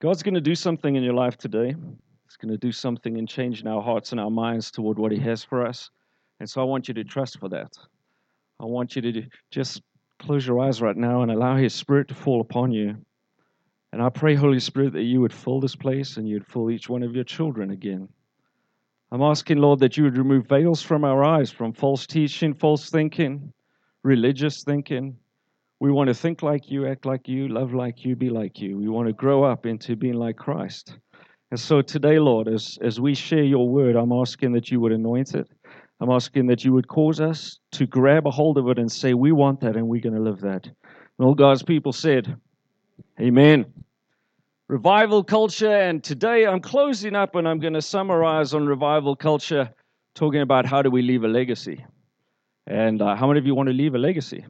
God's going to do something in your life today. He's going to do something in changing our hearts and our minds toward what He has for us. And so I want you to trust for that. I want you to just close your eyes right now and allow His Spirit to fall upon you. And I pray, Holy Spirit, that you would fill this place and you'd fill each one of your children again. I'm asking, Lord, that you would remove veils from our eyes from false teaching, false thinking, religious thinking. We want to think like you, act like you, love like you, be like you. We want to grow up into being like Christ. And so today, Lord, as, as we share your word, I'm asking that you would anoint it. I'm asking that you would cause us to grab a hold of it and say, We want that and we're going to live that. And all God's people said, Amen. Revival culture, and today I'm closing up and I'm going to summarize on revival culture, talking about how do we leave a legacy. And uh, how many of you want to leave a legacy?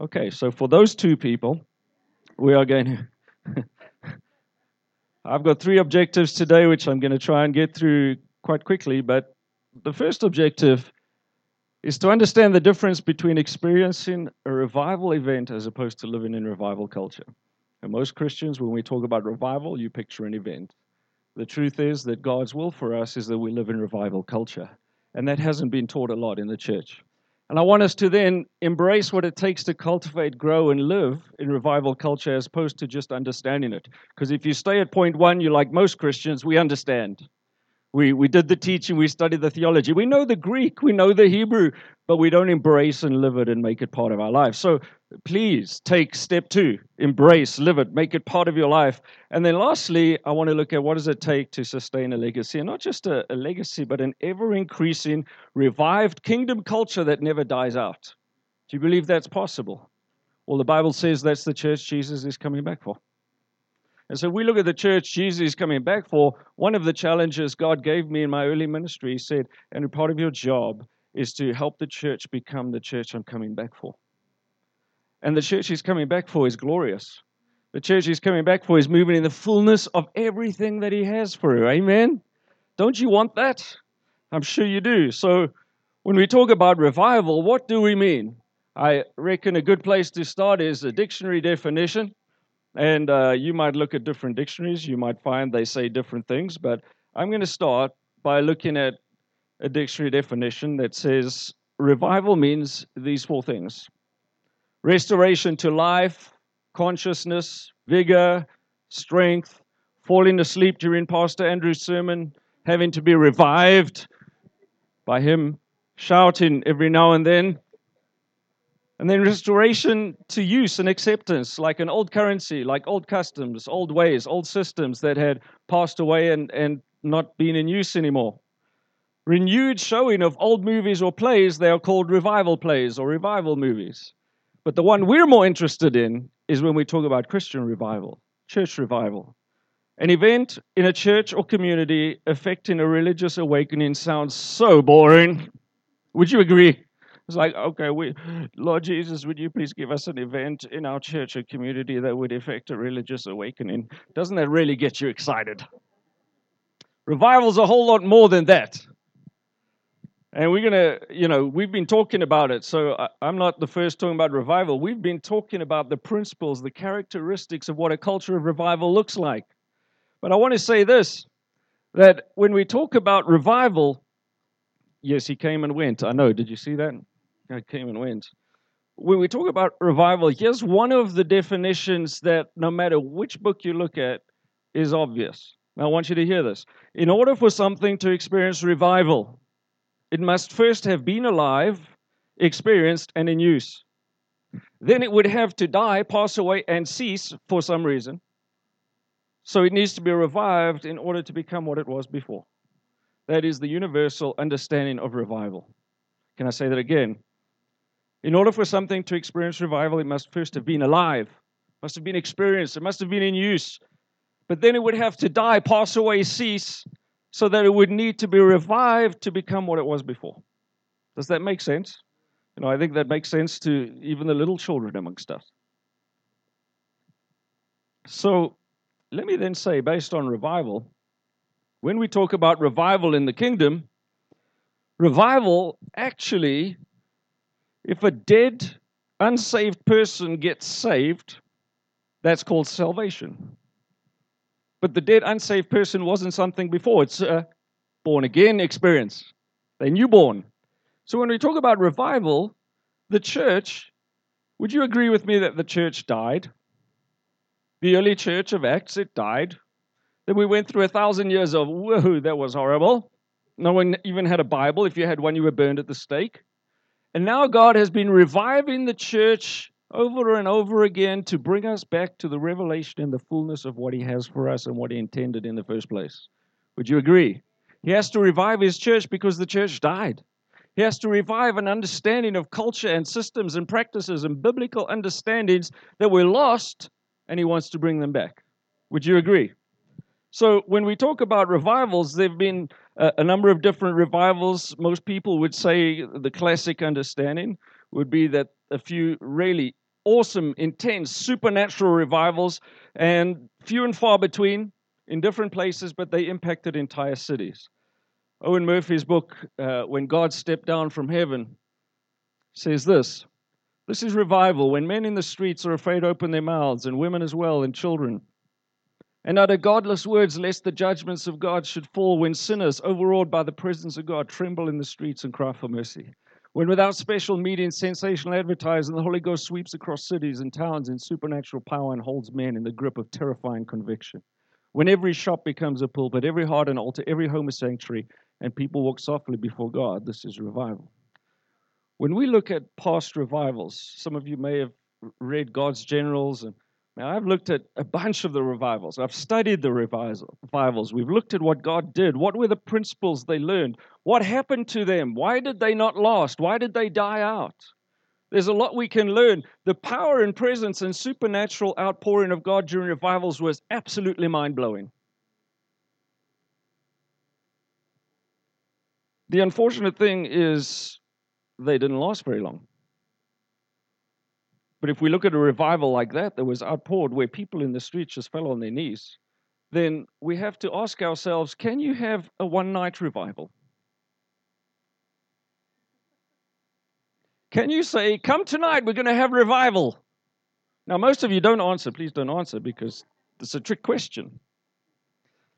Okay, so for those two people, we are going to. I've got three objectives today, which I'm going to try and get through quite quickly. But the first objective is to understand the difference between experiencing a revival event as opposed to living in revival culture. And most Christians, when we talk about revival, you picture an event. The truth is that God's will for us is that we live in revival culture. And that hasn't been taught a lot in the church. And I want us to then embrace what it takes to cultivate, grow, and live in revival culture as opposed to just understanding it. Because if you stay at point one, you're like most Christians, we understand. We, we did the teaching, we studied the theology. We know the Greek, we know the Hebrew, but we don't embrace and live it and make it part of our life. So please take step two embrace, live it, make it part of your life. And then lastly, I want to look at what does it take to sustain a legacy, and not just a, a legacy, but an ever increasing, revived kingdom culture that never dies out. Do you believe that's possible? Well, the Bible says that's the church Jesus is coming back for. And so we look at the church Jesus is coming back for. One of the challenges God gave me in my early ministry, he said, and part of your job is to help the church become the church I'm coming back for. And the church he's coming back for is glorious. The church he's coming back for is moving in the fullness of everything that he has for you. Amen? Don't you want that? I'm sure you do. So when we talk about revival, what do we mean? I reckon a good place to start is a dictionary definition. And uh, you might look at different dictionaries, you might find they say different things, but I'm going to start by looking at a dictionary definition that says revival means these four things restoration to life, consciousness, vigor, strength, falling asleep during Pastor Andrew's sermon, having to be revived by him shouting every now and then, and then restoration to use and acceptance, like an old currency, like old customs, old ways, old systems that had passed away and, and not been in use anymore. Renewed showing of old movies or plays, they are called revival plays or revival movies. But the one we're more interested in is when we talk about Christian revival, church revival. An event in a church or community affecting a religious awakening sounds so boring. Would you agree? It's like, okay, we, Lord Jesus, would you please give us an event in our church or community that would effect a religious awakening? Doesn't that really get you excited? Revival's a whole lot more than that. And we're going to, you know, we've been talking about it. So I'm not the first talking about revival. We've been talking about the principles, the characteristics of what a culture of revival looks like. But I want to say this that when we talk about revival, yes, he came and went. I know. Did you see that? Uh, came and went. When we talk about revival, here's one of the definitions that no matter which book you look at is obvious. Now, I want you to hear this. In order for something to experience revival, it must first have been alive, experienced, and in use. Then it would have to die, pass away, and cease for some reason. So it needs to be revived in order to become what it was before. That is the universal understanding of revival. Can I say that again? In order for something to experience revival, it must first have been alive, must have been experienced, it must have been in use. But then it would have to die, pass away, cease, so that it would need to be revived to become what it was before. Does that make sense? You know, I think that makes sense to even the little children amongst us. So let me then say, based on revival, when we talk about revival in the kingdom, revival actually if a dead, unsaved person gets saved, that's called salvation. But the dead, unsaved person wasn't something before. It's a born again experience. They're newborn. So when we talk about revival, the church, would you agree with me that the church died? The early church of Acts, it died. Then we went through a thousand years of, whoa, that was horrible. No one even had a Bible. If you had one, you were burned at the stake. And now God has been reviving the church over and over again to bring us back to the revelation and the fullness of what He has for us and what He intended in the first place. Would you agree? He has to revive His church because the church died. He has to revive an understanding of culture and systems and practices and biblical understandings that were lost, and He wants to bring them back. Would you agree? So, when we talk about revivals, there have been a, number of different revivals. Most people would say the classic understanding would be that a few really awesome, intense, supernatural revivals, and few and far between in different places, but they impacted entire cities. Owen Murphy's book, uh, When God Stepped Down from Heaven, says this This is revival when men in the streets are afraid to open their mouths, and women as well, and children. And utter godless words, lest the judgments of God should fall when sinners, overawed by the presence of God, tremble in the streets and cry for mercy. When without special media and sensational advertising, the Holy Ghost sweeps across cities and towns in supernatural power and holds men in the grip of terrifying conviction. When every shop becomes a pulpit, every heart an altar, every home a sanctuary, and people walk softly before God, this is revival. When we look at past revivals, some of you may have read God's Generals and now, I've looked at a bunch of the revivals. I've studied the revivals. We've looked at what God did. What were the principles they learned? What happened to them? Why did they not last? Why did they die out? There's a lot we can learn. The power and presence and supernatural outpouring of God during revivals was absolutely mind blowing. The unfortunate thing is they didn't last very long. But if we look at a revival like that that was outpoured where people in the streets just fell on their knees, then we have to ask ourselves can you have a one night revival? Can you say, come tonight, we're going to have revival? Now, most of you don't answer. Please don't answer because it's a trick question.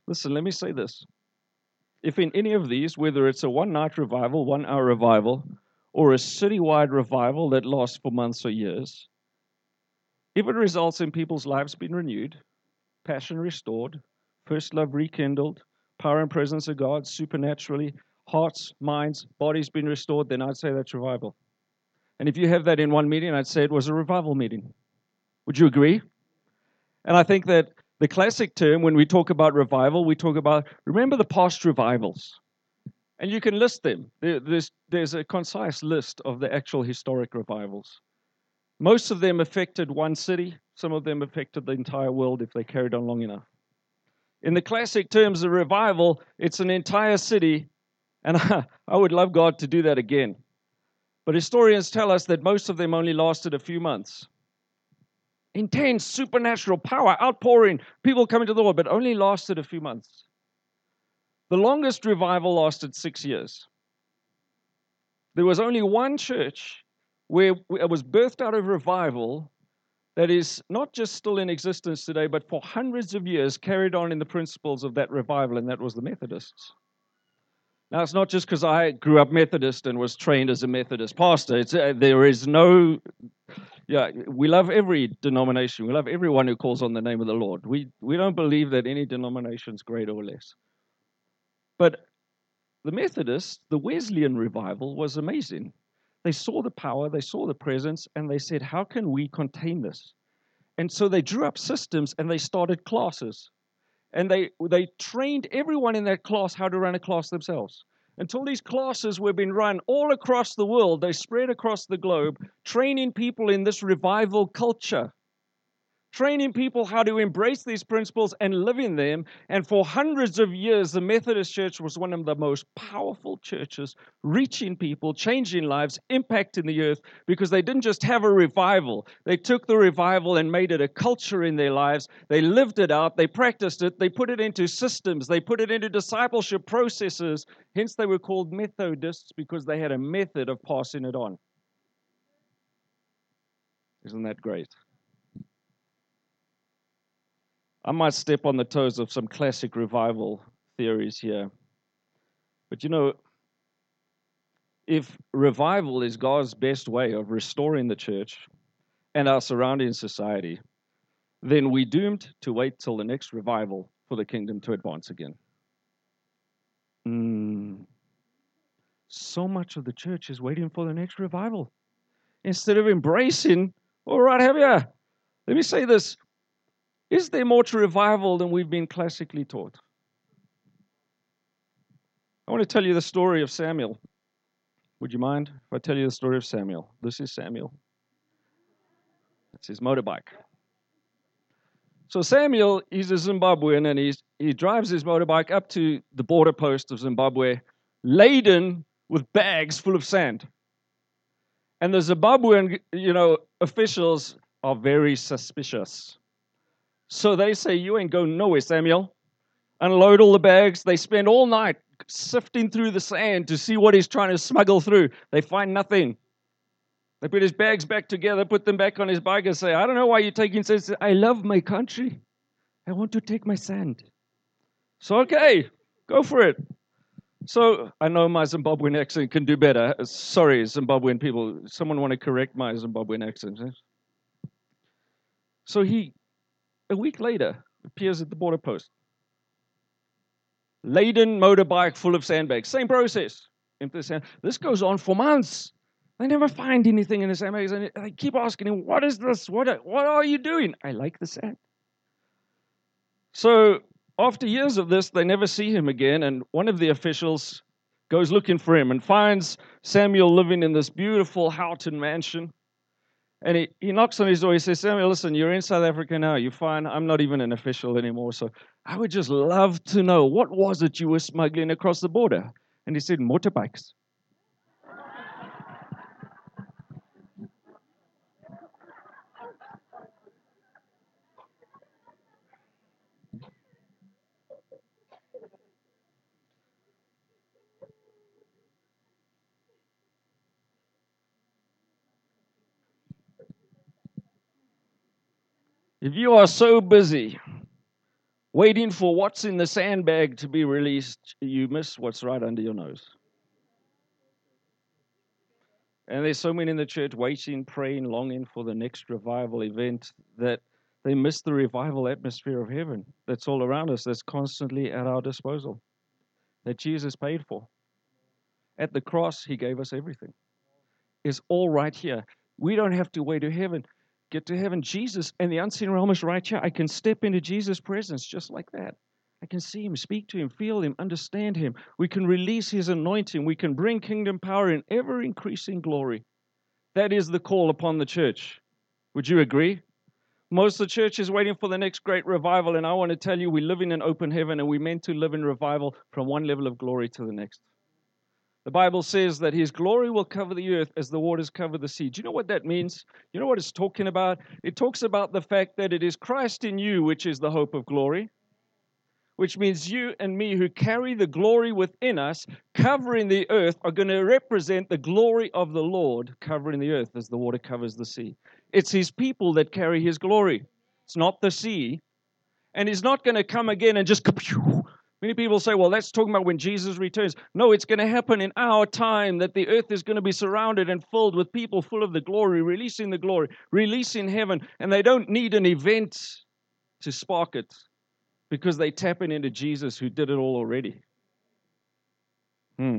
Listen, let me say this. If in any of these, whether it's a one night revival, one hour revival, or a citywide revival that lasts for months or years, if it results in people's lives being renewed, passion restored, first love rekindled, power and presence of God supernaturally, hearts, minds, bodies being restored, then I'd say that's revival. And if you have that in one meeting, I'd say it was a revival meeting. Would you agree? And I think that the classic term, when we talk about revival, we talk about, remember the past revivals. And you can list them. There's, there's a concise list of the actual historic revivals. Most of them affected one city, some of them affected the entire world if they carried on long enough. In the classic terms of revival, it's an entire city, and I would love God to do that again. But historians tell us that most of them only lasted a few months. Intense supernatural power, outpouring, people coming to the Lord, but only lasted a few months. The longest revival lasted six years. There was only one church where it was birthed out of revival that is not just still in existence today, but for hundreds of years carried on in the principles of that revival, and that was the Methodists. Now, it's not just because I grew up Methodist and was trained as a Methodist pastor. It's, uh, there is no, yeah, we love every denomination. We love everyone who calls on the name of the Lord. We, we don't believe that any denomination is greater or less. But the Methodists, the Wesleyan revival was amazing. They saw the power, they saw the presence, and they said, How can we contain this? And so they drew up systems and they started classes. And they, they trained everyone in that class how to run a class themselves. Until these classes were being run all across the world, they spread across the globe, training people in this revival culture training people how to embrace these principles and live in them. And for hundreds of years, the Methodist Church was one of the most powerful churches, reaching people, changing lives, impacting the earth, because they didn't just have a revival. They took the revival and made it a culture in their lives. They lived it out, they practiced it, they put it into systems, they put it into discipleship processes. Hence, they were called Methodists because they had a method of passing it on. Isn't that great? I might step on the toes of some classic revival theories here. But you know, if revival is God's best way of restoring the church and our surrounding society, then we're doomed to wait till the next revival for the kingdom to advance again. Mm. So much of the church is waiting for the next revival instead of embracing, all right, have you? Let me say this Is there more to revival than we've been classically taught? I want to tell you the story of Samuel. Would you mind if I tell you the story of Samuel? This is Samuel. It's his motorbike. So Samuel, he's a Zimbabwean, and he's, he drives his motorbike up to the border post of Zimbabwe, laden with bags full of sand. And the Zimbabwean, you know, officials are very suspicious. So they say, "You ain't going nowhere, Samuel." Unload all the bags. They spend all night sifting through the sand to see what he's trying to smuggle through. They find nothing. They put his bags back together, put them back on his bike, and say, I don't know why you're taking sand. I love my country. I want to take my sand. So, okay, go for it. So, I know my Zimbabwean accent can do better. Sorry, Zimbabwean people. Someone want to correct my Zimbabwean accent? Eh? So, he, a week later, appears at the border post laden motorbike full of sandbags. Same process. Empty sand. This goes on for months. They never find anything in the sandbags. And they keep asking him, What is this? What, what are you doing? I like the sand. So after years of this, they never see him again. And one of the officials goes looking for him and finds Samuel living in this beautiful Houghton mansion. And he, he knocks on his door. He says, Samuel, listen, you're in South Africa now. You're fine. I'm not even an official anymore. So I would just love to know what was it you were smuggling across the border? And he said, motorbikes. If you are so busy waiting for what's in the sandbag to be released, you miss what's right under your nose. And there's so many in the church waiting, praying, longing for the next revival event that they miss the revival atmosphere of heaven that's all around us, that's constantly at our disposal, that Jesus paid for. At the cross, he gave us everything. It's all right here. We don't have to wait to heaven get to heaven. Jesus and the unseen realm is right here. I can step into Jesus' presence just like that. I can see him, speak to him, feel him, understand him. We can release his anointing. We can bring kingdom power in ever increasing glory. That is the call upon the church. Would you agree? Most of the church is waiting for the next great revival, and I want to tell you, we live in an open heaven, and we're meant to live in revival from one level of glory to the next. The Bible says that his glory will cover the earth as the waters cover the sea. Do you know what that means? You know what it's talking about? It talks about the fact that it is Christ in you which is the hope of glory, which means you and me who carry the glory within us, covering the earth, are going to represent the glory of the Lord covering the earth as the water covers the sea. It's his people that carry his glory, it's not the sea. And he's not going to come again and just Many people say, well, that's talking about when Jesus returns. No, it's going to happen in our time that the earth is going to be surrounded and filled with people full of the glory, releasing the glory, releasing heaven. And they don't need an event to spark it because they tapping into Jesus who did it all already. Hmm.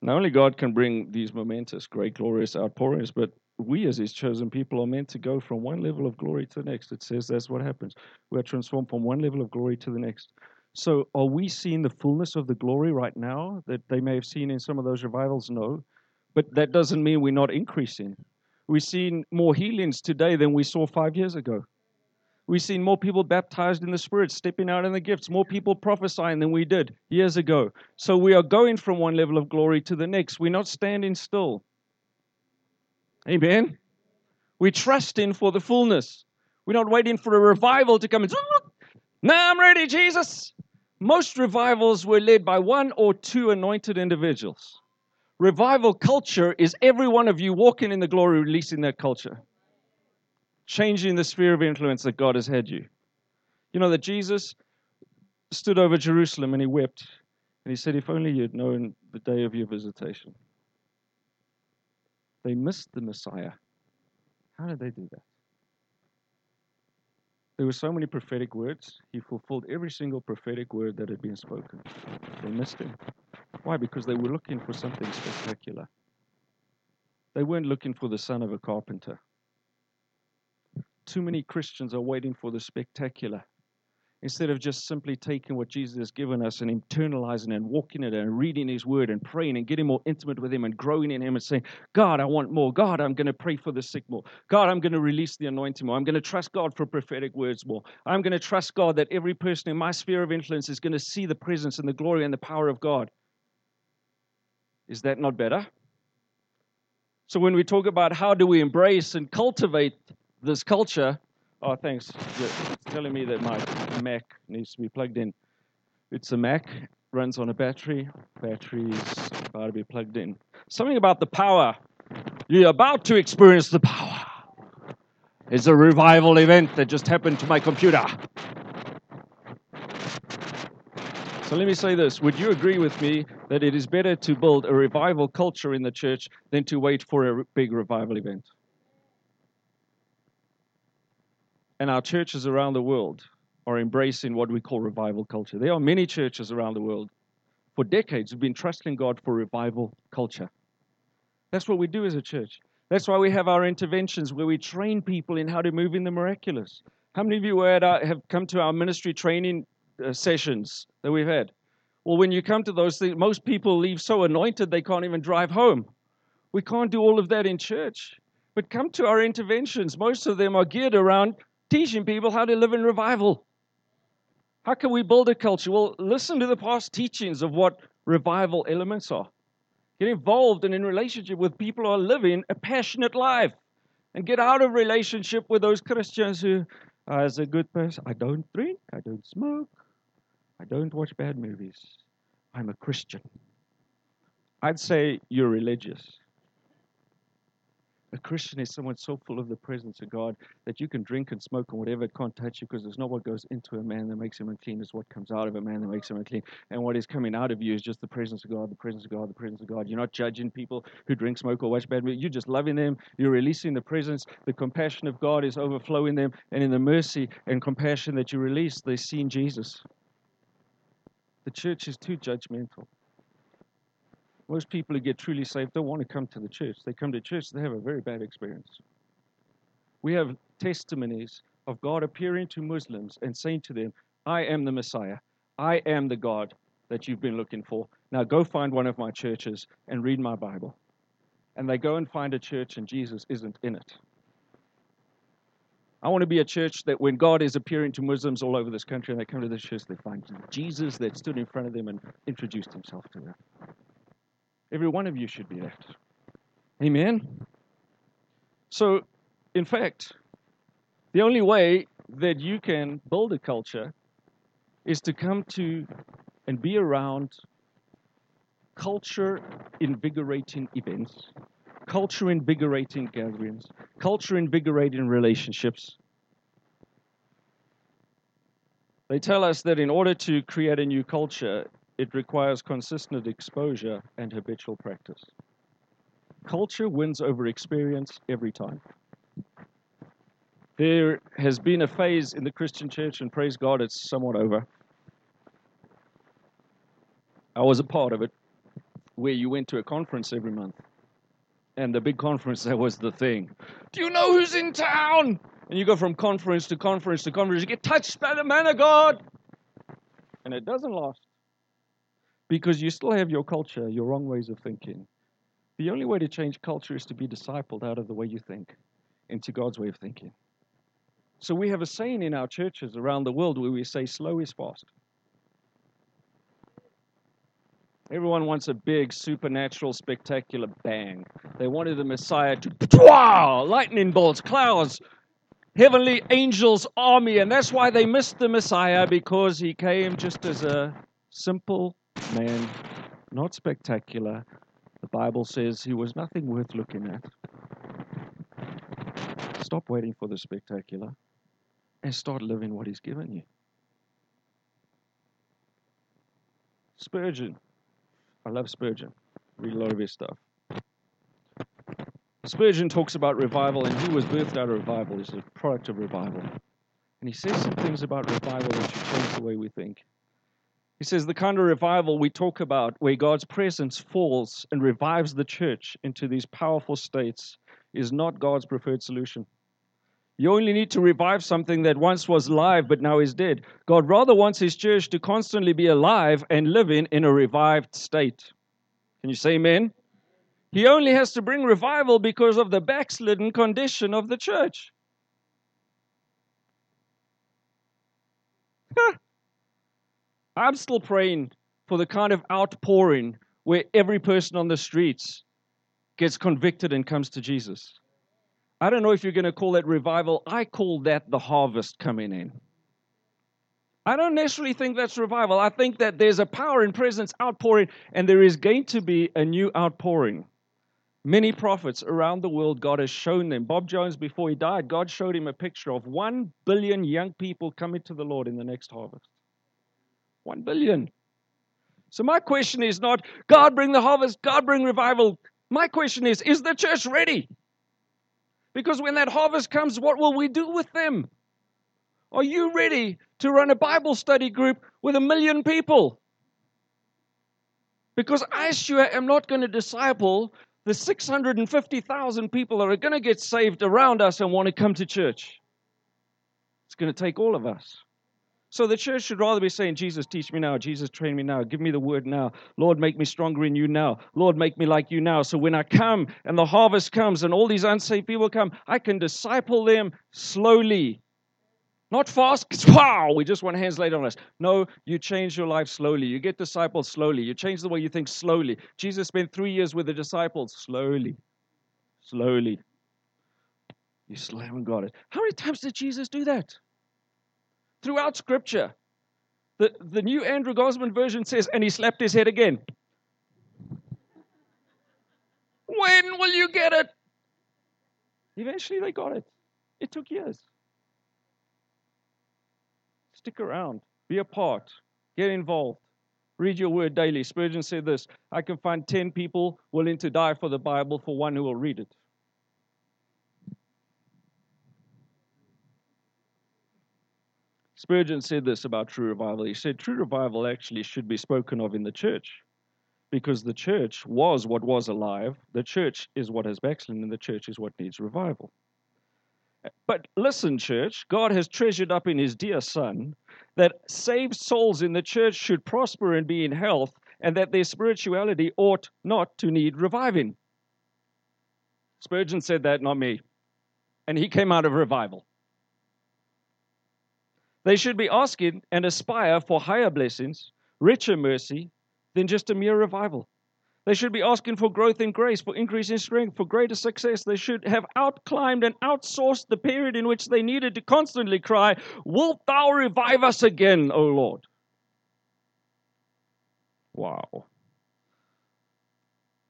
Not only God can bring these momentous, great, glorious outpourings, but we as his chosen people are meant to go from one level of glory to the next. It says that's what happens. We are transformed from one level of glory to the next. So, are we seeing the fullness of the glory right now that they may have seen in some of those revivals? No. But that doesn't mean we're not increasing. We've seen more healings today than we saw five years ago. We've seen more people baptized in the Spirit, stepping out in the gifts, more people prophesying than we did years ago. So we are going from one level of glory to the next. We're not standing still. Amen. We trust in for the fullness. We're not waiting for a revival to come and now I'm ready, Jesus. Most revivals were led by one or two anointed individuals. Revival culture is every one of you walking in the glory, releasing that culture. changing the sphere of influence that God has had you. You know that Jesus stood over Jerusalem and he wept and he said, If only you'd known the day of your visitation. They missed the Messiah. How did they do that? There were so many prophetic words. He fulfilled every single prophetic word that had been spoken. They missed him. Why? Because they were looking for something spectacular. They weren't looking for the son of a carpenter. Too many Christians are waiting for the spectacular instead of just simply taking what Jesus has given us and internalizing and walking it and reading His Word and praying and getting more intimate with Him and growing in Him and saying, God, I want more. God, I'm going to pray for the sick more. God, I'm going to release the anointing more. I'm going to trust God for prophetic words more. I'm going to trust God that every person in my sphere of influence is going to see the presence and the glory and the power of God. Is that not better? So when we talk about how do we embrace and cultivate this culture, oh, thanks. You're telling me that my Mac needs to be plugged in. It's a Mac, runs on a battery. Battery's about to be plugged in. Something about the power. You're about to experience the power. It's a revival event that just happened to my computer. So let me say this Would you agree with me that it is better to build a revival culture in the church than to wait for a big revival event? And our churches around the world are embracing what we call revival culture. There are many churches around the world for decades who've been trusting God for revival culture. That's what we do as a church. That's why we have our interventions where we train people in how to move in the miraculous. How many of you our, have come to our ministry training uh, sessions that we've had. Well, when you come to those things, most people leave so anointed they can't even drive home. We can't do all of that in church. But come to our interventions. Most of them are geared around teaching people how to live in revival. How can we build a culture? Well, listen to the past teachings of what revival elements are. Get involved and in relationship with people who are living a passionate life. And get out of relationship with those Christians who, ah, as a good person, I don't drink, I don't smoke, I don't watch bad movies. I'm a Christian. I'd say you're religious. A Christian is someone so full of the presence of God that you can drink and smoke and whatever it can't touch you because it's not what goes into a man that makes him unclean, it's what comes out of a man that makes him unclean. And what is coming out of you is just the presence of God, the presence of God, the presence of God. You're not judging people who drink, smoke, or watch bad movies. You're just loving them. You're releasing the presence. The compassion of God is overflowing them. And in the mercy and compassion that you release, they're seeing Jesus. The church is too judgmental. Most people who get truly saved don't want to come to the church. They come to church, they have a very bad experience. We have testimonies of God appearing to Muslims and saying to them, I am the Messiah. I am the God that you've been looking for. Now go find one of my churches and read my Bible. And they go and find a church and Jesus isn't in it. I want to be a church that when God is appearing to Muslims all over this country and they come to this church, they find Jesus that stood in front of them and introduced himself to them. Every one of you should be that. Amen? So, in fact, the only way that you can build a culture is to come to and be around culture invigorating events culture invigorating gatherings, culture invigorating relationships. They tell us that in order to create a new culture, it requires consistent exposure and habitual practice. Culture wins over experience every time. There has been a phase in the Christian church, and praise God, it's somewhat over. I was a part of it, where you went to a conference every month and the big conference that was the thing. Do you know who's in town? And you go from conference to conference to conference, you get touched by the man of God. And it doesn't last. Because you still have your culture, your wrong ways of thinking. The only way to change culture is to be discipled out of the way you think into God's way of thinking. So we have a saying in our churches around the world where we say, slow is fast. Everyone wants a big, supernatural, spectacular bang. They wanted the Messiah to, wow, lightning bolts, clouds, heavenly angels' army. And that's why they missed the Messiah because he came just as a simple man, not spectacular. The Bible says he was nothing worth looking at. Stop waiting for the spectacular and start living what He's given you. Spurgeon. I love Spurgeon. Read a lot of his stuff. Spurgeon talks about revival, and he was birthed out of revival. He's a product of revival. And he says some things about revival that should change the way we think. He says the kind of revival we talk about, where God's presence falls and revives the church into these powerful states, is not God's preferred solution. You only need to revive something that once was live but now is dead. God rather wants his church to constantly be alive and living in a revived state. Can you say amen? He only has to bring revival because of the backslidden condition of the church. I'm still praying for the kind of outpouring where every person on the streets gets convicted and comes to Jesus. I don't know if you're going to call that revival. I call that the harvest coming in. I don't necessarily think that's revival. I think that there's a power and presence outpouring, and there is going to be a new outpouring. Many prophets around the world, God has shown them. Bob Jones, before he died, God showed him a picture of one billion young people coming to the Lord in the next harvest. One billion. So, my question is not, God bring the harvest, God bring revival. My question is, is the church ready? Because when that harvest comes, what will we do with them? Are you ready to run a Bible study group with a million people? Because I sure am not going to disciple the 650,000 people that are going to get saved around us and want to come to church. It's going to take all of us. So the church should rather be saying, Jesus, teach me now. Jesus, train me now. Give me the word now. Lord, make me stronger in you now. Lord, make me like you now. So when I come and the harvest comes and all these unsaved people come, I can disciple them slowly. Not fast, wow, we just want hands laid on us. No, you change your life slowly. You get disciples slowly. You change the way you think slowly. Jesus spent three years with the disciples slowly. Slowly. You still haven't got it. How many times did Jesus do that? Throughout Scripture. The, the new Andrew Gossman version says, and he slapped his head again. When will you get it? Eventually they got it. It took years. Stick around, be a part, get involved, read your word daily. Spurgeon said this I can find 10 people willing to die for the Bible for one who will read it. Spurgeon said this about true revival. He said, True revival actually should be spoken of in the church because the church was what was alive, the church is what has backslidden, and the church is what needs revival. Uh, but listen, church, God has treasured up in his dear Son that saved souls in the church should prosper and be in health, and that their spirituality ought not to need reviving. Spurgeon said that, not me. And he came out of revival. They should be asking and aspire for higher blessings, richer mercy than just a mere revival. They should be asking for growth in grace, for increase in strength, for greater success. They should have outclimbed and outsourced the period in which they needed to constantly cry, Wilt thou revive us again, O Lord? Wow.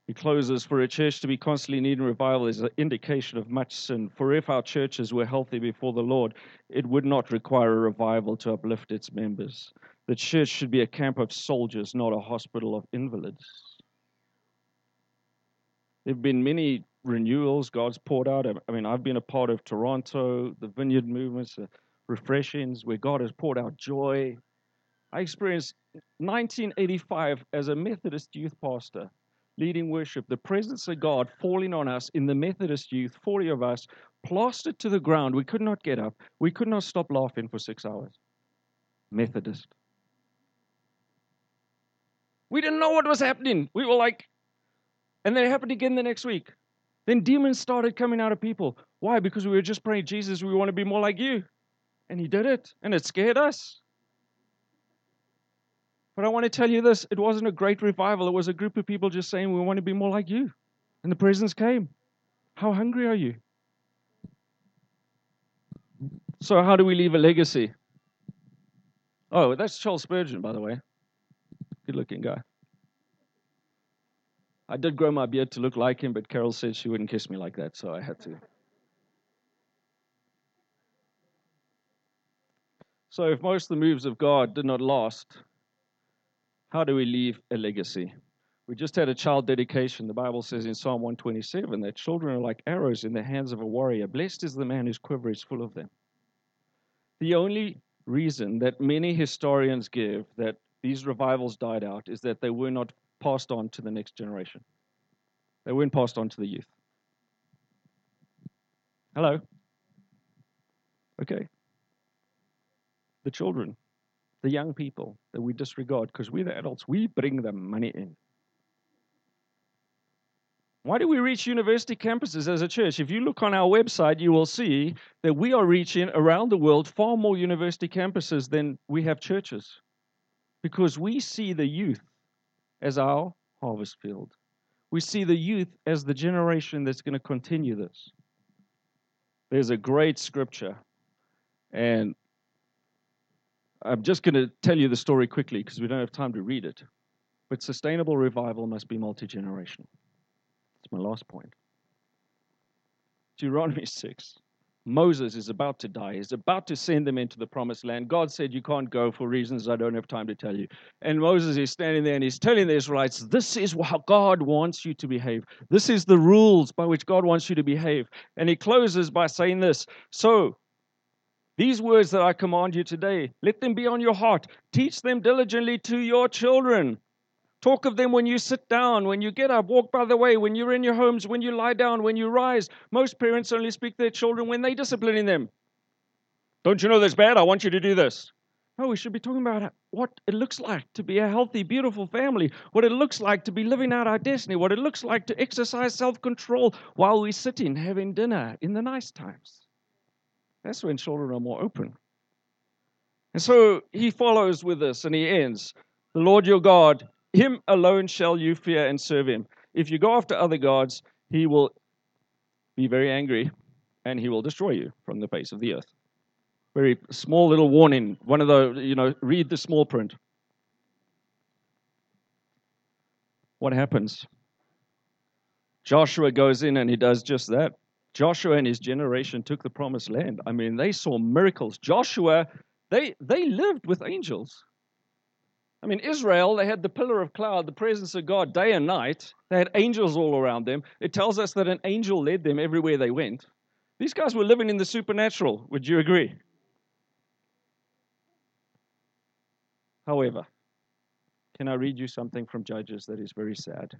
He closes For a church to be constantly needing revival is an indication of much sin. For if our churches were healthy before the Lord, it would not require a revival to uplift its members. The church should be a camp of soldiers, not a hospital of invalids. There have been many renewals God's poured out. I mean, I've been a part of Toronto, the vineyard movements, the refreshings, where God has poured out joy. I experienced 1985 as a Methodist youth pastor leading worship, the presence of God falling on us in the Methodist youth, 40 of us, plastered to the ground. We could not get up. We could not stop laughing for six hours. Methodist. We didn't know what was happening. We were like, and then it happened again the next week. Then demons started coming out of people. Why? Because we were just praying, Jesus, we want to be more like you. And he did it, and it scared us. But I want to tell you this it wasn't a great revival. It was a group of people just saying, We want to be more like you. And the presence came. How hungry are you? So, how do we leave a legacy? Oh, that's Charles Spurgeon, by the way. Good looking guy. I did grow my beard to look like him, but Carol said she wouldn't kiss me like that, so I had to. So, if most of the moves of God did not last, how do we leave a legacy? We just had a child dedication. The Bible says in Psalm 127 that children are like arrows in the hands of a warrior. Blessed is the man whose quiver is full of them. The only reason that many historians give that these revivals died out is that they were not passed on to the next generation. They weren't passed on to the youth. Hello? Okay. The children, the young people that we disregard because we're the adults, we bring the money in. Why do we reach university campuses as a church? If you look on our website, you will see that we are reaching around the world far more university campuses than we have churches because we see the youth as our harvest field. We see the youth as the generation that's going to continue this. There's a great scripture, and I'm just going to tell you the story quickly because we don't have time to read it. But sustainable revival must be multi generational. That's my last point. Deuteronomy 6. Moses is about to die. He's about to send them into the promised land. God said, You can't go for reasons I don't have time to tell you. And Moses is standing there and he's telling the Israelites, This is how God wants you to behave. This is the rules by which God wants you to behave. And he closes by saying this So, these words that I command you today, let them be on your heart. Teach them diligently to your children. Talk of them when you sit down, when you get up, walk by the way, when you're in your homes, when you lie down, when you rise. Most parents only speak to their children when they're disciplining them. Don't you know that's bad? I want you to do this. No, we should be talking about what it looks like to be a healthy, beautiful family, what it looks like to be living out our destiny, what it looks like to exercise self control while we're sitting having dinner in the nice times. That's when children are more open. And so he follows with this and he ends The Lord your God him alone shall you fear and serve him. If you go after other gods, he will be very angry and he will destroy you from the face of the earth. Very small little warning. One of the, you know, read the small print. What happens? Joshua goes in and he does just that. Joshua and his generation took the promised land. I mean, they saw miracles. Joshua, they, they lived with angels. I mean, Israel, they had the pillar of cloud, the presence of God day and night. They had angels all around them. It tells us that an angel led them everywhere they went. These guys were living in the supernatural. Would you agree? However, can I read you something from Judges that is very sad?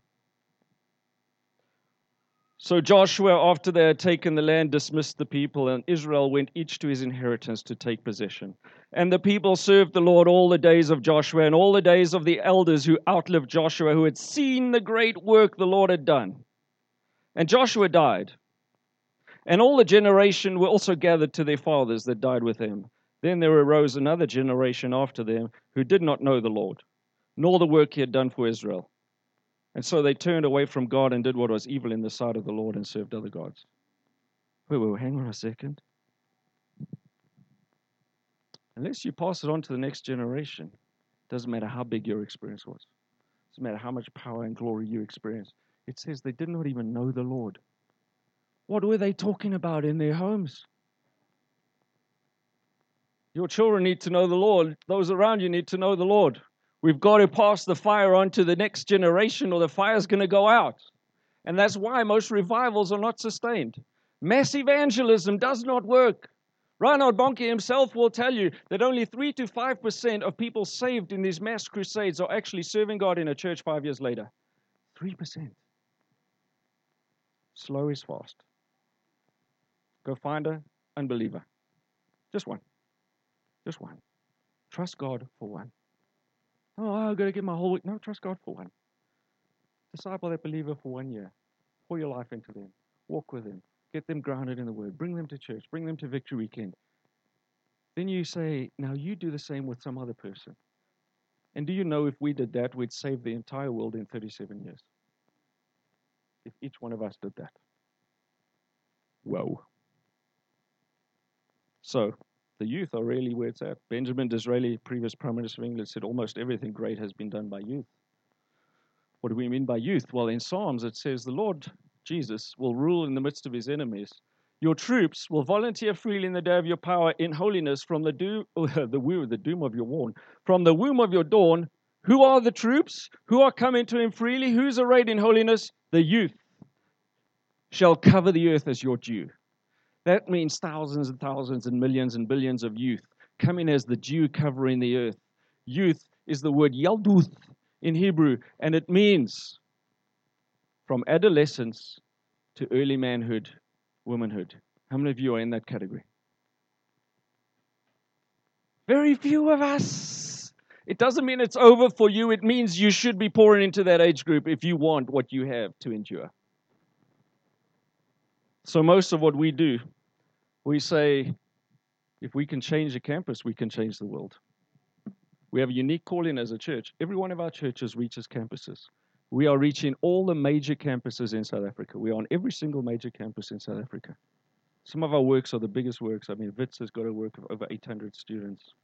So Joshua, after they had taken the land, dismissed the people, and Israel went each to his inheritance to take possession. And the people served the Lord all the days of Joshua and all the days of the elders who outlived Joshua, who had seen the great work the Lord had done. And Joshua died. And all the generation were also gathered to their fathers that died with him. Then there arose another generation after them who did not know the Lord, nor the work he had done for Israel. And so they turned away from God and did what was evil in the sight of the Lord and served other gods. Wait, wait, hang on a second. Unless you pass it on to the next generation, doesn't matter how big your experience was. Doesn't matter how much power and glory you experienced. It says they did not even know the Lord. What were they talking about in their homes? Your children need to know the Lord. Those around you need to know the Lord. We've got to pass the fire on to the next generation, or the fire's going to go out. And that's why most revivals are not sustained. Mass evangelism does not work. Reinhard Bonnke himself will tell you that only 3 to 5% of people saved in these mass crusades are actually serving God in a church five years later. 3%. Slow is fast. Go find an unbeliever. Just one. Just one. Trust God for one. Oh, I've got to give my whole week. No, trust God for one. Disciple that believer for one year. Pour your life into them. Walk with them. Get them grounded in the Word. Bring them to church. Bring them to Victory Weekend. Then you say, now you do the same with some other person. And do you know if we did that, we'd save the entire world in 37 years? If each one of us did that. Whoa. So, the youth are really where it's at. Benjamin Disraeli, previous Prime Minister of England, said almost everything great has been done by youth. What do we mean by youth? Well, in Psalms it says the Lord Jesus will rule in the midst of his enemies. Your troops will volunteer freely in the day of your power in holiness from the, do, the, womb, the doom of your womb, from the womb of your dawn. Who are the troops? Who are coming to him freely? Who's arrayed in holiness? The youth shall cover the earth as your dew. That means thousands and thousands and millions and billions of youth coming as the dew covering the earth. Youth is the word yalduth in Hebrew, and it means from adolescence to early manhood, womanhood. How many of you are in that category? Very few of us. It doesn't mean it's over for you. It means you should be pouring into that age group if you want what you have to endure. So, most of what we do, we say, if we can change a campus, we can change the world. We have a unique calling as a church. Every one of our churches reaches campuses. We are reaching all the major campuses in South Africa. We are on every single major campus in South Africa. Some of our works are the biggest works. I mean, Wits has got a work of over 800 students.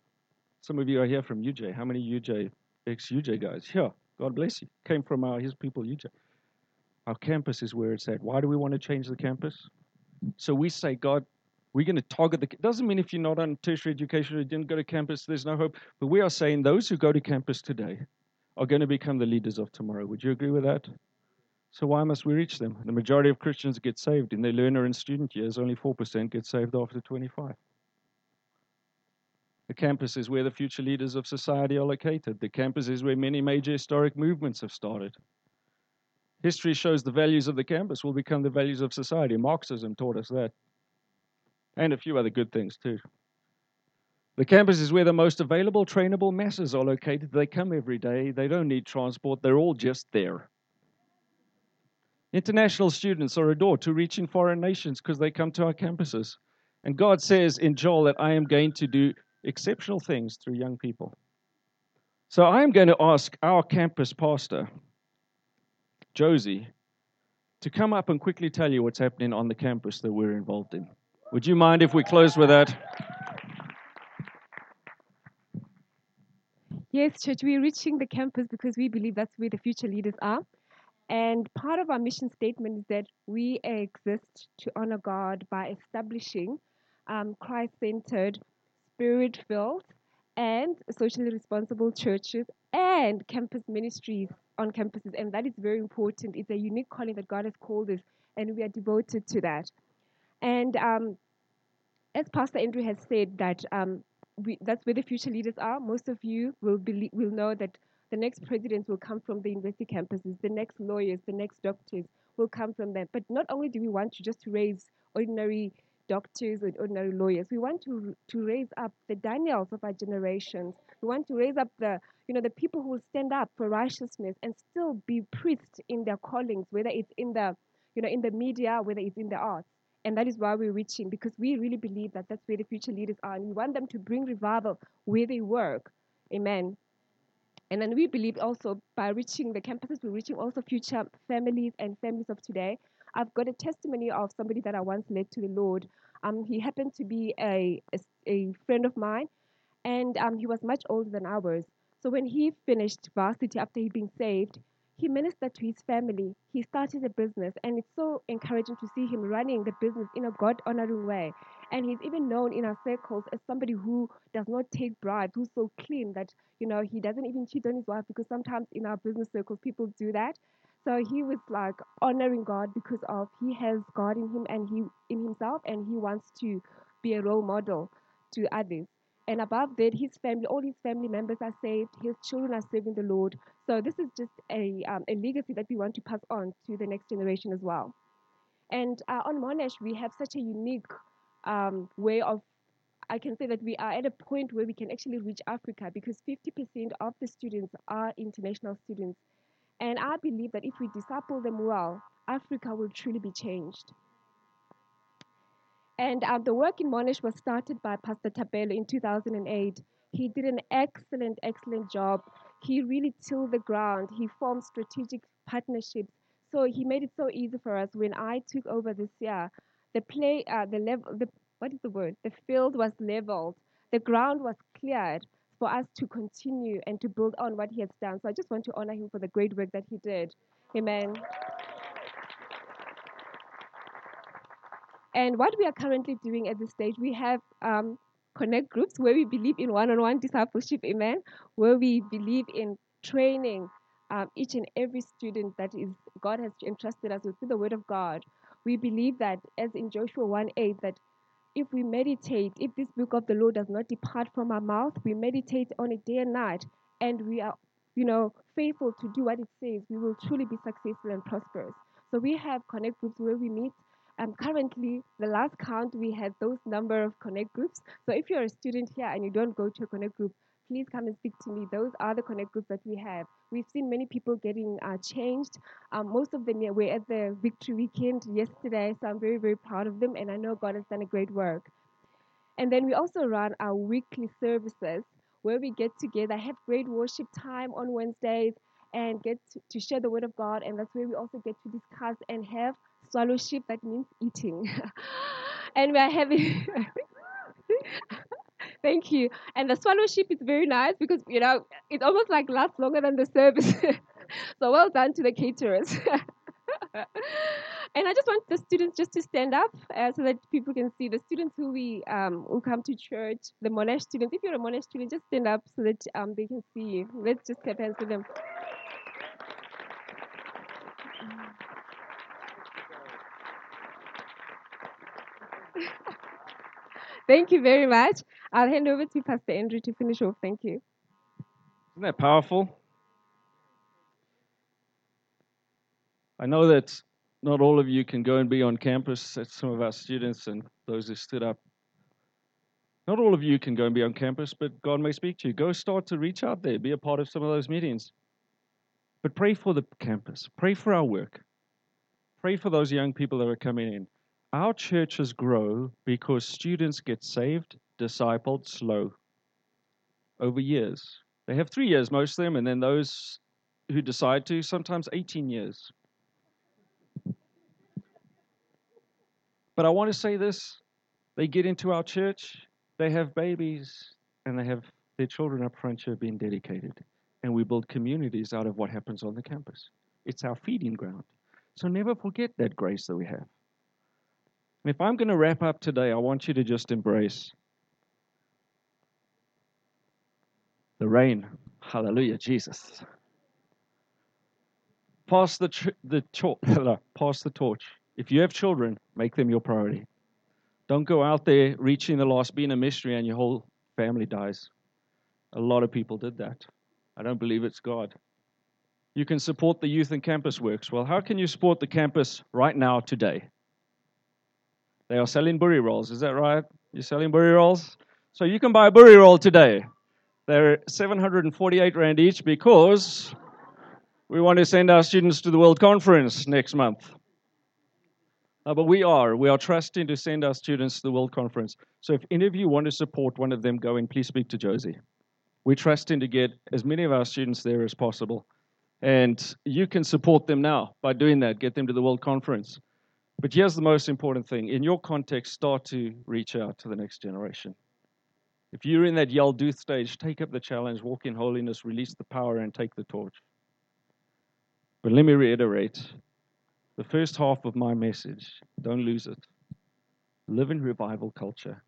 Some of you are here from UJ. How many UJ, ex UJ guys? Here, God bless you. Came from our, his people, UJ. Our campus is where it's at. Why do we want to change the campus? So we say, God, we're going to target the. Doesn't mean if you're not on tertiary education or didn't go to campus, there's no hope. But we are saying those who go to campus today are going to become the leaders of tomorrow. Would you agree with that? So why must we reach them? The majority of Christians get saved in their learner and student years. Only 4% get saved after 25. The campus is where the future leaders of society are located. The campus is where many major historic movements have started. History shows the values of the campus will become the values of society. Marxism taught us that. And a few other good things, too. The campus is where the most available trainable masses are located. They come every day. They don't need transport. They're all just there. International students are a door to reaching foreign nations because they come to our campuses. And God says in Joel that I am going to do exceptional things through young people. So I am going to ask our campus pastor, Josie, to come up and quickly tell you what's happening on the campus that we're involved in. Would you mind if we close with that? Yes, church, we're reaching the campus because we believe that's where the future leaders are. And part of our mission statement is that we exist to honor God by establishing um, Christ centered, spirit filled, and socially responsible churches and campus ministries on campuses. And that is very important. It's a unique calling that God has called us, and we are devoted to that. And um, as Pastor Andrew has said, that um, we, that's where the future leaders are. Most of you will believe, will know that the next presidents will come from the university campuses. The next lawyers, the next doctors will come from them. But not only do we want to just raise ordinary doctors and ordinary lawyers, we want to to raise up the Daniels of our generations. We want to raise up the you know the people who will stand up for righteousness and still be priests in their callings, whether it's in the you know in the media, whether it's in the arts. And that is why we're reaching, because we really believe that that's where the future leaders are. And we want them to bring revival where they work. Amen. And then we believe also by reaching the campuses, we're reaching also future families and families of today. I've got a testimony of somebody that I once led to the Lord. Um, he happened to be a, a, a friend of mine, and um, he was much older than ours. So when he finished varsity after he'd been saved, he ministered to his family. He started a business, and it's so encouraging to see him running the business in a God honoring way. And he's even known in our circles as somebody who does not take bribes, who's so clean that, you know, he doesn't even cheat on his wife because sometimes in our business circles people do that. So he was like honoring God because of he has God in him and he in himself and he wants to be a role model to others. And above that, his family, all his family members are saved. His children are serving the Lord. So this is just a, um, a legacy that we want to pass on to the next generation as well. And uh, on Monash, we have such a unique um, way of, I can say that we are at a point where we can actually reach Africa because 50% of the students are international students. And I believe that if we disciple them well, Africa will truly be changed. And um, the work in Monash was started by Pastor Tabelo in 2008. He did an excellent, excellent job. He really tilled the ground. He formed strategic partnerships. So he made it so easy for us. When I took over this year, the play, uh, the level, the what is the word? The field was leveled. The ground was cleared for us to continue and to build on what he has done. So I just want to honor him for the great work that he did. Amen. And what we are currently doing at this stage, we have um, connect groups where we believe in one on one discipleship, amen, where we believe in training um, each and every student that is God has entrusted us with through the Word of God. We believe that, as in Joshua 1 8, that if we meditate, if this book of the law does not depart from our mouth, we meditate on it day and night, and we are, you know, faithful to do what it says, we will truly be successful and prosperous. So we have connect groups where we meet. Um, currently, the last count we had those number of connect groups. So if you're a student here and you don't go to a connect group, please come and speak to me. Those are the connect groups that we have. We've seen many people getting uh, changed. Um, most of them were at the Victory Weekend yesterday, so I'm very, very proud of them, and I know God has done a great work. And then we also run our weekly services where we get together, have great worship time on Wednesdays, and get to, to share the Word of God. And that's where we also get to discuss and have swallowship, that means eating. and we are having. Thank you. And the swallowship is very nice because, you know, it almost like lasts longer than the service. so well done to the caterers. and I just want the students just to stand up uh, so that people can see the students who we um, who come to church, the Monash students. If you're a Monash student, just stand up so that um, they can see you. Let's just clap hands for them. Thank you very much. I'll hand over to Pastor Andrew to finish off. Thank you. Isn't that powerful? I know that not all of you can go and be on campus. That's some of our students and those who stood up. Not all of you can go and be on campus, but God may speak to you. Go start to reach out there, be a part of some of those meetings. But pray for the campus, pray for our work, pray for those young people that are coming in. Our churches grow because students get saved, discipled slow over years. They have three years, most of them, and then those who decide to, sometimes 18 years. But I want to say this they get into our church, they have babies, and they have their children up front have been dedicated. And we build communities out of what happens on the campus. It's our feeding ground. So never forget that grace that we have. And if I'm going to wrap up today, I want you to just embrace the rain. Hallelujah, Jesus. Pass the, tr- the torch. pass the torch. If you have children, make them your priority. Don't go out there reaching the lost, being a mystery, and your whole family dies. A lot of people did that. I don't believe it's God. You can support the youth and campus works. Well, how can you support the campus right now, today? They are selling boerie rolls. Is that right? You're selling boerie rolls? So you can buy a boerie roll today. They're 748 Rand each because we want to send our students to the World Conference next month. Uh, but we are. We are trusting to send our students to the World Conference. So if any of you want to support one of them going, please speak to Josie. We're trusting to get as many of our students there as possible. And you can support them now by doing that, get them to the World Conference. But here's the most important thing in your context, start to reach out to the next generation. If you're in that yalduth stage, take up the challenge, walk in holiness, release the power, and take the torch. But let me reiterate the first half of my message don't lose it. Live in revival culture.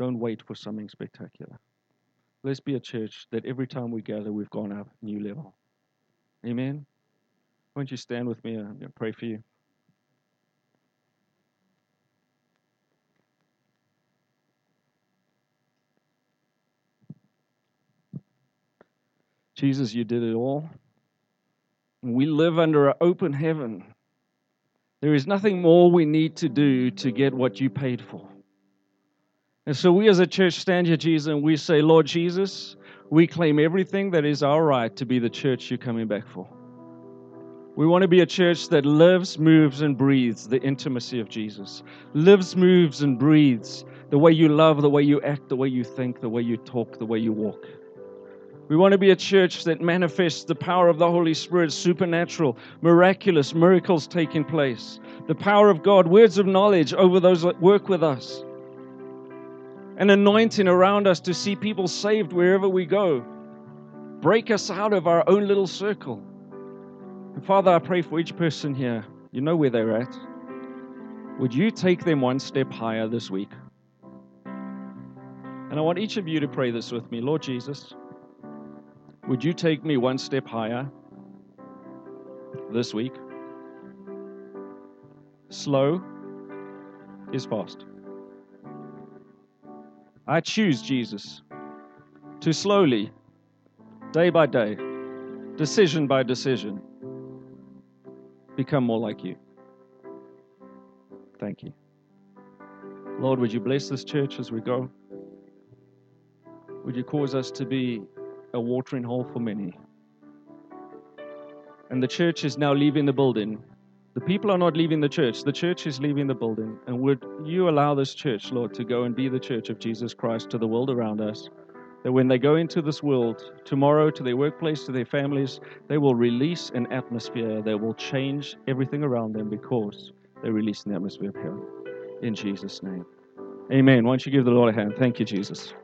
Don't wait for something spectacular. Let's be a church that every time we gather, we've gone up a new level. Amen. Won't you stand with me? To pray for you. Jesus, you did it all. We live under an open heaven. There is nothing more we need to do to get what you paid for. And so we as a church stand here, Jesus, and we say, Lord Jesus, we claim everything that is our right to be the church you're coming back for. We want to be a church that lives, moves, and breathes the intimacy of Jesus. Lives, moves, and breathes the way you love, the way you act, the way you think, the way you talk, the way you walk. We want to be a church that manifests the power of the Holy Spirit, supernatural, miraculous, miracles taking place. The power of God, words of knowledge over those that work with us. An anointing around us to see people saved wherever we go. Break us out of our own little circle. And Father, I pray for each person here. You know where they're at. Would you take them one step higher this week? And I want each of you to pray this with me Lord Jesus, would you take me one step higher this week? Slow is fast. I choose Jesus to slowly, day by day, decision by decision, become more like you. Thank you. Lord, would you bless this church as we go? Would you cause us to be a watering hole for many? And the church is now leaving the building. The people are not leaving the church, the church is leaving the building. And would you allow this church, Lord, to go and be the church of Jesus Christ to the world around us? That when they go into this world tomorrow to their workplace, to their families, they will release an atmosphere that will change everything around them because they release an atmosphere of heaven. In Jesus' name. Amen. Why don't you give the Lord a hand? Thank you, Jesus.